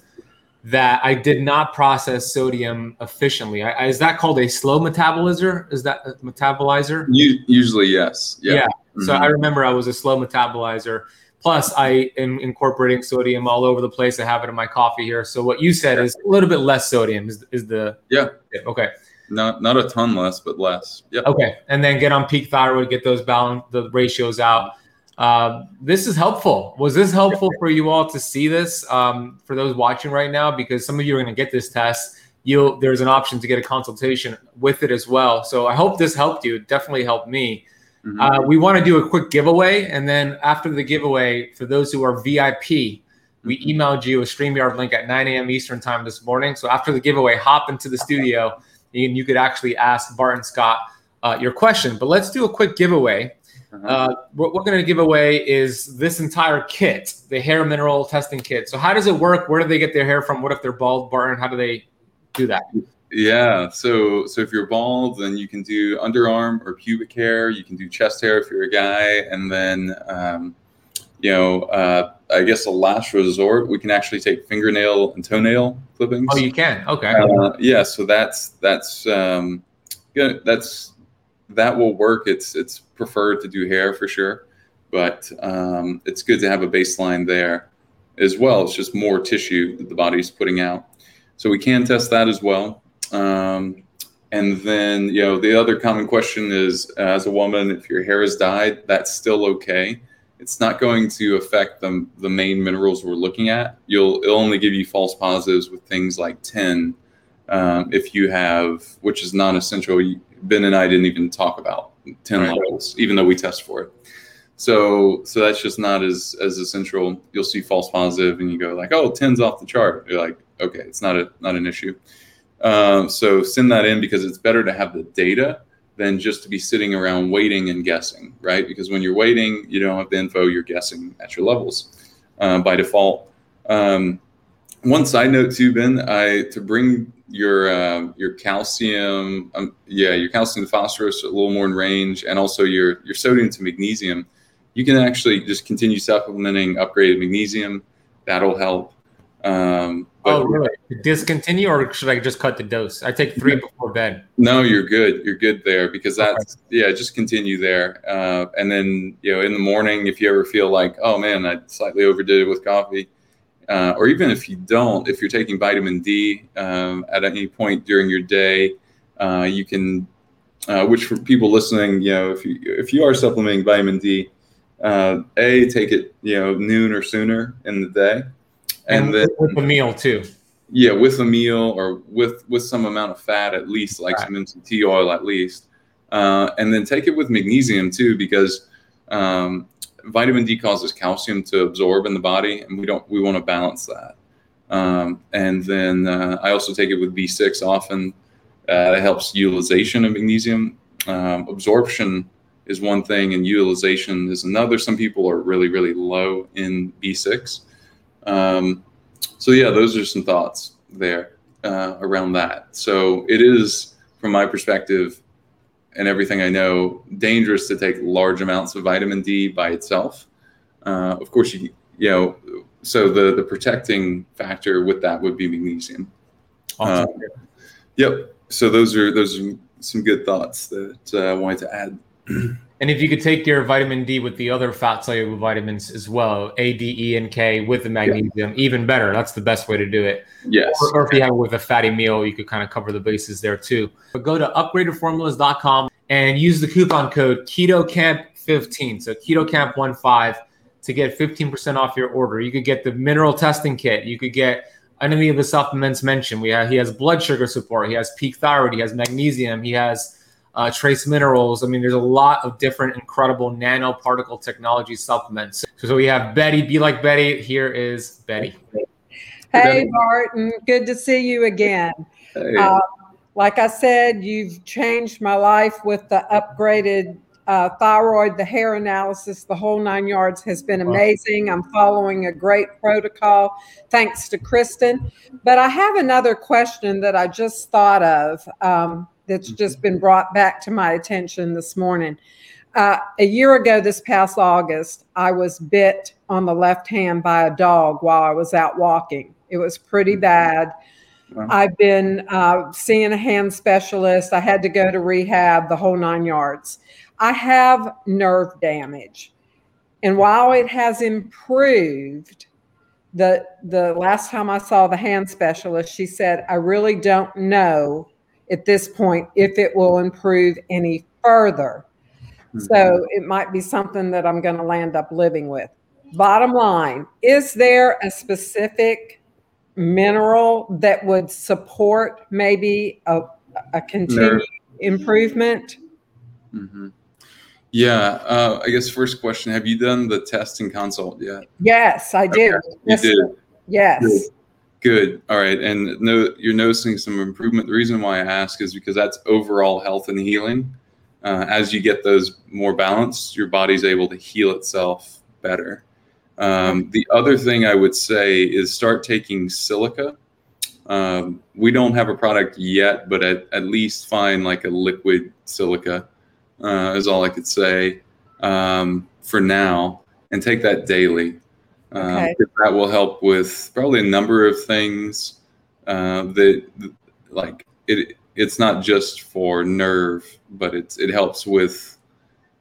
that I did not process sodium efficiently. I, is that called a slow metabolizer? Is that a metabolizer? Usually yes yeah, Yeah. So Mhm. I remember I was a slow metabolizer. Plus, I am incorporating sodium all over the place. I have it in my coffee here. So what you said is a little bit less sodium is, is the Yeah. Okay. Not not a ton less but less yep Okay, and then get on peak thyroid, get those balance, the ratios out. Uh, this is helpful. Was this helpful for you all to see this um, for those watching right now? Because some of you are going to get this test. You there's an option to get a consultation with it as well. So I hope this helped you. It definitely helped me. Mhm. Uh, we want to do a quick giveaway, and then after the giveaway, for those who are VIP, we emailed you a StreamYard link at 9 a.m. Eastern time this morning. So after the giveaway, hop into the studio, and you could actually ask Barton Scott uh, your question. But let's do a quick giveaway. Uh-huh. Uh, what we're going to give away is this entire kit, the hair mineral testing kit. So how does it work? Where do they get their hair from? What if they're bald, Barton? How do they do that? yeah so so if you're bald then you can do underarm or pubic hair you can do chest hair if you're a guy and then um, you know uh, i guess a last resort we can actually take fingernail and toenail clippings Oh, you can. Okay. Uh, yeah, so that's that's um. That's that will work. It's it's preferred to do hair for sure, but um, it's good to have a baseline there as well. It's just more tissue that the body's putting out. So we can test that as well. Um, and then, you know, the other common question is uh, as a woman, if your hair is dyed, that's still okay. It's not going to affect the, the main minerals we're looking at. You'll it'll only give you false positives with things like tin. Um, if you have, which is non-essential, Ben and I didn't even talk about tin right. levels, even though we test for it. So, so that's just not as as essential. You'll see false positive, and you go like, "Oh, tin's off the chart." You're like, "Okay, it's not a not an issue." Um, so send that in because it's better to have the data than just to be sitting around waiting and guessing, right? Because when you're waiting, you don't have the info, you're guessing at your levels uh, by default. Um, one side note too, Ben, I to bring your uh, your calcium, um, yeah, your calcium to phosphorus a little more in range, and also your your sodium to magnesium. You can actually just continue supplementing upgraded magnesium. That'll help. Um, oh, really? Discontinue, or should I just cut the dose? I take three before bed. No, you're good. You're good there because that's okay. yeah. Just continue there, uh, and then you know in the morning if you ever feel like oh man I slightly overdid it with coffee, uh, or even if you don't, if you're taking vitamin D um, at any point during your day, uh, you can. Uh, which for people listening, you know, if you if you are supplementing vitamin D, uh, a take it you know noon or sooner in the day and, and then with a meal too. Yeah, with a meal or with with some amount of fat at least, like right. some MCT oil at least, uh, and then take it with magnesium too, because um, vitamin D causes calcium to absorb in the body, and we don't we want to balance that. Um, and then uh, I also take it with B6 often. Uh, that helps utilization of magnesium. Um, absorption is one thing, and utilization is another. Some people are really really low in B6. Um, so yeah, those are some thoughts there uh, around that. So it is, from my perspective, and everything I know, dangerous to take large amounts of vitamin D by itself. Uh, of course, you you know, so the the protecting factor with that would be magnesium. Awesome. Uh, yep. So those are those are some good thoughts that uh, I wanted to add. And if you could take your vitamin D with the other fat soluble vitamins as well, A, D, E, and K with the magnesium, yeah. even better. That's the best way to do it. Yes. Or, or, if you have it with a fatty meal, you could kind of cover the bases there too. But go to upgradedformulas.com and use the coupon code KetoKamp15. So KetoKamp15 to get 15% off your order. You could get the mineral testing kit. You could get any of the supplements mentioned. We have he has blood sugar support. He has peak thyroid. He has magnesium. He has uh, trace minerals. I mean, there's a lot of different incredible nanoparticle technology supplements. So, so we have Betty, be like Betty. Here is Betty. Hey, Barton. Good to see you again. Hey. Uh, like I said, you've changed my life with the upgraded uh, thyroid, the hair analysis, the whole nine yards has been amazing. I'm following a great protocol thanks to Kristen. But I have another question that I just thought of. Um, that's just mm-hmm. been brought back to my attention this morning. Uh, a year ago, this past August, I was bit on the left hand by a dog while I was out walking. It was pretty mm-hmm. bad. Wow. I've been uh, seeing a hand specialist. I had to go to rehab, the whole nine yards. I have nerve damage. And while it has improved, the the last time I saw the hand specialist, she said, I really don't know at this point if it will improve any further. Mm-hmm. So it might be something that I'm going to land up living with. Bottom line, is there a specific mineral that would support maybe a, a continued improvement? Mm-hmm. Yeah, uh, I guess first question: Have you done the test and consult yet? Yes, I did. Okay. You did. Yes. Good. Good. All right. And no, you're noticing some improvement. The reason why I ask is because that's overall health and healing. Uh, as you get those more balanced, your body's able to heal itself better. Um, the other thing I would say is start taking silica. Um, we don't have a product yet, but at, at least find like a liquid silica, uh, is all I could say um, for now, and take that daily. Um, that will help with probably a number of things uh, that like it it's not just for nerve but it's it helps with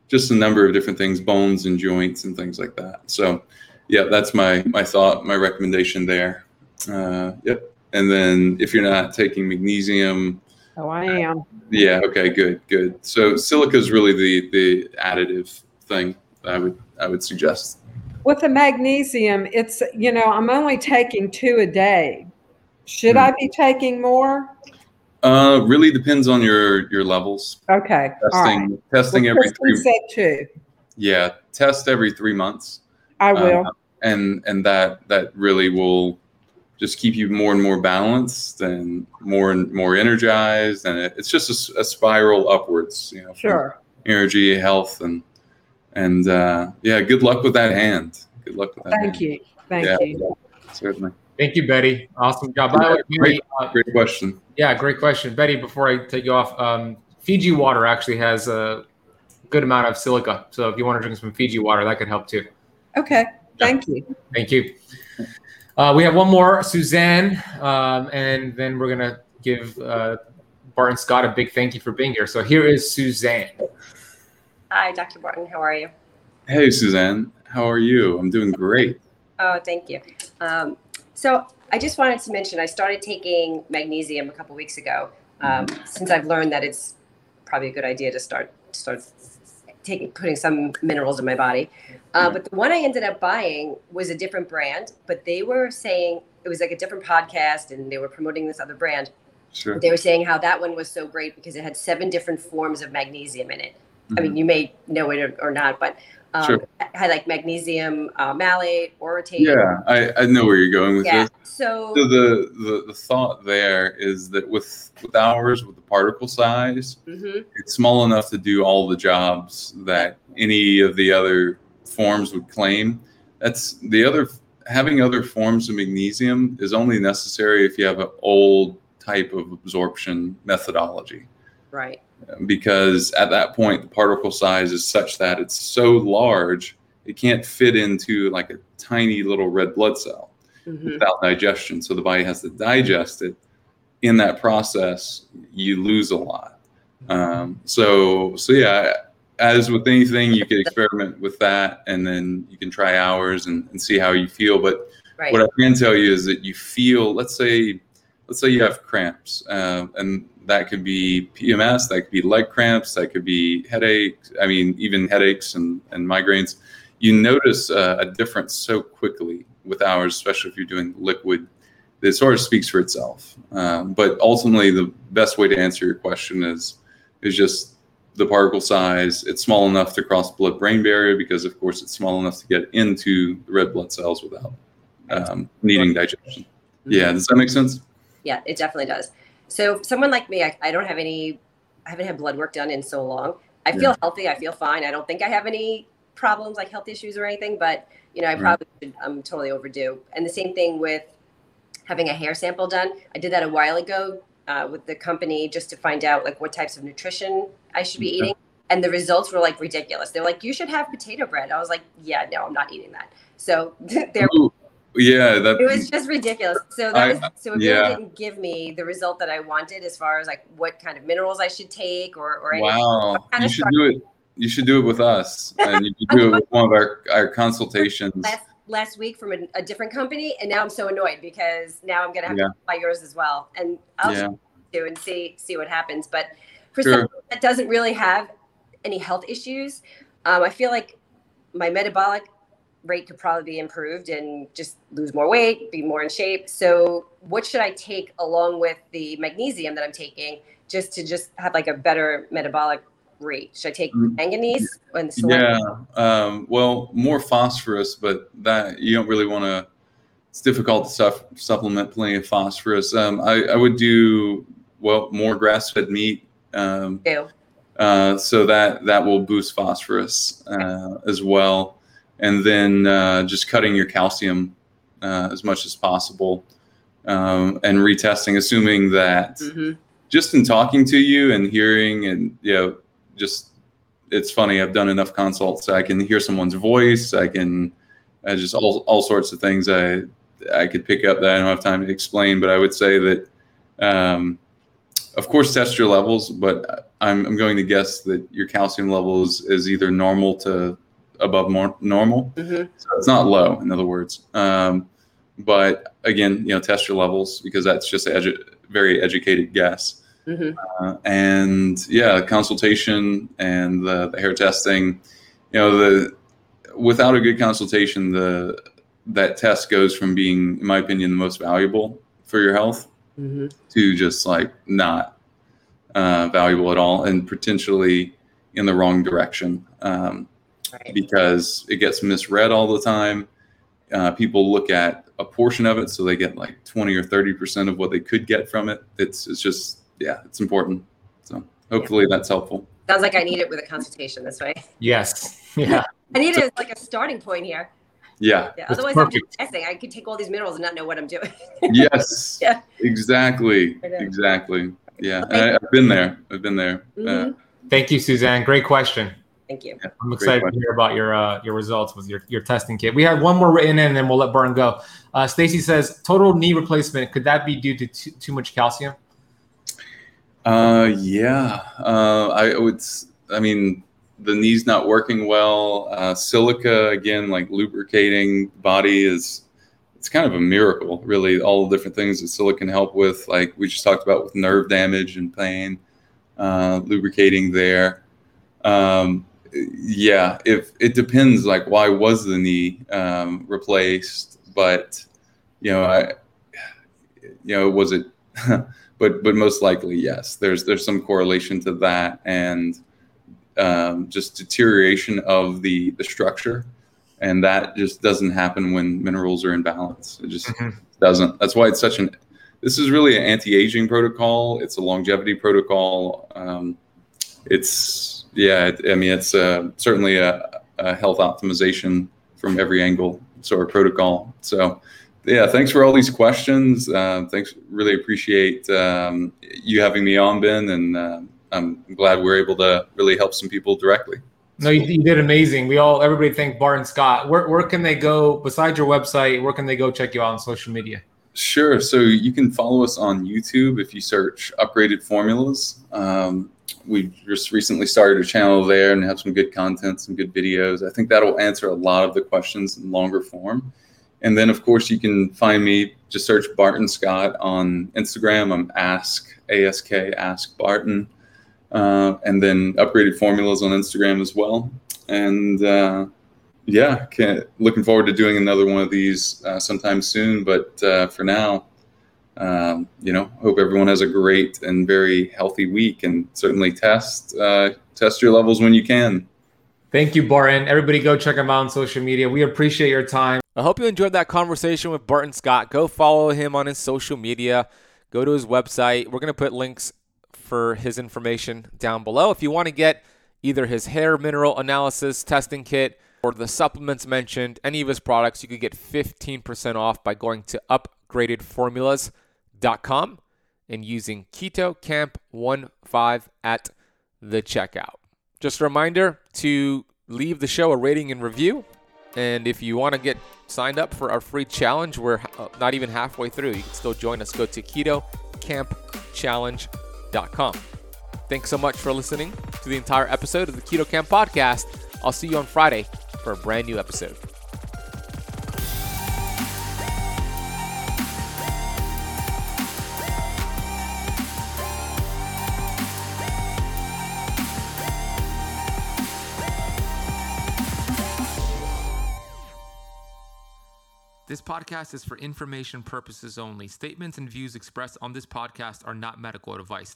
just a number of different things bones and joints and things like that so yeah, that's my my thought, my recommendation there. Uh, yep. And then if you're not taking magnesium, oh, I am. Yeah. Okay. Good. Good. So silica is really the the additive thing I would I would suggest. With the magnesium, it's you know I'm only taking two a day. Should hmm. I be taking more? Uh, really depends on your your levels. Okay. Testing testing well, every three. Said two. Yeah, test every three months. I will. Uh, and and that that really will just keep you more and more balanced and more and more energized and it, it's just a, a, spiral upwards you know sure energy health and and uh, yeah good luck with that hand. Good luck with that thank hand. you. Thank yeah, you. certainly. Thank you betty. Awesome job. Yeah, great, uh, great question. yeah great question. Betty before i take you off um, fiji water actually has a good amount of silica. So if you want to drink some fiji water that could help too. Okay thank yeah. you. Thank you. Uh, we have one more, Suzanne, um, and then we're going to give uh, Barton Scott a big thank you for being here. So here is Suzanne. Hi, Dr. Barton. How are you? Hey, Suzanne. How are you? I'm doing great. Oh, thank you. Um, so I just wanted to mention I started taking magnesium a couple weeks ago. Um, since I've learned that it's probably a good idea to start start taking putting some minerals in my body. Uh, but the one I ended up buying was a different brand, but they were saying it was like a different podcast and they were promoting this other brand. Sure. They were saying how that one was so great because it had seven different forms of magnesium in it. I mean, mm-hmm. you may know it or, or not, but um, sure. had like magnesium uh, malate, orotate. Yeah, I, I know where you're going with yeah. this. So, so the, the the thought there is that with with ours, with the particle size, mm-hmm. it's small enough to do all the jobs that any of the other forms would claim. That's the other having other forms of magnesium is only necessary if you have an old type of absorption methodology. Right because at that point the particle size is such that it's so large it can't fit into like a tiny little red blood cell mm-hmm. without digestion so the body has to digest it in that process you lose a lot um, so so yeah as with anything you can experiment with that and then you can try hours and, and see how you feel but right. what i can tell you is that you feel let's say let's say you have cramps uh, and that could be PMS, that could be leg cramps, that could be headaches. I mean, even headaches and, and migraines. You notice uh, a difference so quickly with ours, especially if you're doing liquid. It sort of speaks for itself. Um, but ultimately, the best way to answer your question is is just the particle size. It's small enough to cross blood-brain barrier because, of course, it's small enough to get into the red blood cells without um, needing digestion. Yeah, does that make sense? Yeah, it definitely does. So someone like me, I, I don't have any, I haven't had blood work done in so long. I feel yeah. healthy. I feel fine. I don't think I have any problems like health issues or anything, but you know, I probably should, I'm totally overdue. And the same thing with having a hair sample done. I did that a while ago uh, with the company just to find out like what types of nutrition I should be eating. And the results were like ridiculous. They're like, you should have potato bread. I was like, yeah, no, I'm not eating that. So there, yeah that it was just ridiculous so that I, was, so it yeah. really didn't give me the result that i wanted as far as like what kind of minerals i should take or or anything. wow you should do it you should do it with us and you should do it with one of our our consultations last, last week from a, a, different company and now i'm so annoyed because now i'm gonna have yeah. to buy yours as well and i'll yeah. do and see see what happens but for sure. someone that doesn't really have any health issues um, i feel like my metabolic rate could probably be improved and just lose more weight, be more in shape. So, what should I take along with the magnesium that I'm taking just to just have like a better metabolic rate? Should I take mm. manganese and Yeah, um, well, more phosphorus, but that you don't really want to. It's difficult to suff- supplement plenty of phosphorus. Um, I, I, would do well more grass-fed meat. Um, uh, so that that will boost phosphorus uh, as well and then uh, just cutting your calcium uh, as much as possible um, and retesting, assuming that mm-hmm. just in talking to you and hearing and you know just it's funny I've done enough consults I can hear someone's voice I can uh, just all, all sorts of things I I could pick up that I don't have time to explain but I would say that um, of course test your levels but I'm, I'm going to guess that your calcium levels is either normal to above more normal. Mm-hmm. So it's not low, in other words. Um, but again, you know, test your levels because that's just a edu- very educated guess. Mm-hmm. Uh, and yeah, consultation and the, the hair testing. You know, the without a good consultation, the that test goes from being, in my opinion, the most valuable for your health mm-hmm. to just like not uh, valuable at all and potentially in the wrong direction um, right. because it gets misread all the time. Uh, people look at a portion of it, so they get like 20 or 30 percent of what they could get from it. It's it's just yeah, it's important. So hopefully yeah. that's helpful. Sounds like I need it with a consultation this way. Yes. Yeah. I need it as like a starting point here. Yeah. yeah. Otherwise, perfect. I'm just guessing. I could take all these minerals and not know what I'm doing. yes. Yeah. Exactly. Exactly. Yeah. I, have been there. I've been there. Mm-hmm. Uh, Thank you, Suzanne. Great question. Thank you. Yeah, I'm excited to hear about your uh, your results with your, your testing kit. We have one more written in, and then we'll let Burn go. Uh, Stacy says total knee replacement. Could that be due to too, too much calcium? Uh, yeah. Uh, I would. I mean, the knee's not working well. Uh, silica again, like lubricating body is it's kind of a miracle, really. All the different things that silica can help with, like we just talked about with nerve damage and pain, uh, lubricating there. Um, yeah, if it depends, like why was the knee um, replaced? But you know, I, you know, was it? but but most likely yes. There's there's some correlation to that and um, just deterioration of the the structure, and that just doesn't happen when minerals are in balance. It just mm-hmm. doesn't. That's why it's such an. This is really an anti-aging protocol. It's a longevity protocol. Um, it's yeah. It, I mean, it's uh, certainly a, a health optimization from every angle sort of protocol. So yeah, thanks for all these questions. Uh, thanks, really appreciate um, you having me on, Ben, and uh, I'm glad we're able to really help some people directly. No, you, you, did amazing. We all, everybody thank Barton Scott. Where, where can they go, besides your website, where can they go check you out on social media? Sure. So you can follow us on YouTube if you search Upgraded Formulas. Um, we just recently started a channel there and have some good content, some good videos. I think that'll answer a lot of the questions in longer form. And then, of course, you can find me. Just search Barton Scott on Instagram. I'm Ask Ask Ask Barton uh, and then upgraded formulas on Instagram as well. And uh, yeah, looking forward to doing another one of these uh, sometime soon. But uh, for now, um, you know, hope everyone has a great and very healthy week, and certainly test uh, test your levels when you can. Thank you, Barton. Everybody, go check him out on social media. We appreciate your time. I hope you enjoyed that conversation with Barton Scott. Go follow him on his social media. Go to his website. We're going to put links for his information down below. If you want to get either his hair mineral analysis testing kit or the supplements mentioned, any of his products, you could get 15% off by going to upgradedformulas.com and using Keto Kamp 15 at the checkout. Just a reminder to leave the show a rating and review. And if you want to get signed up for our free challenge, we're uh, not even halfway through. You can still join us. Go to Keto Kamp Challenge Thanks so much for listening to the entire episode of the Keto Kamp podcast. I'll see you on Friday for a brand new episode. This podcast is for information purposes only. Statements and views expressed on this podcast are not medical advice.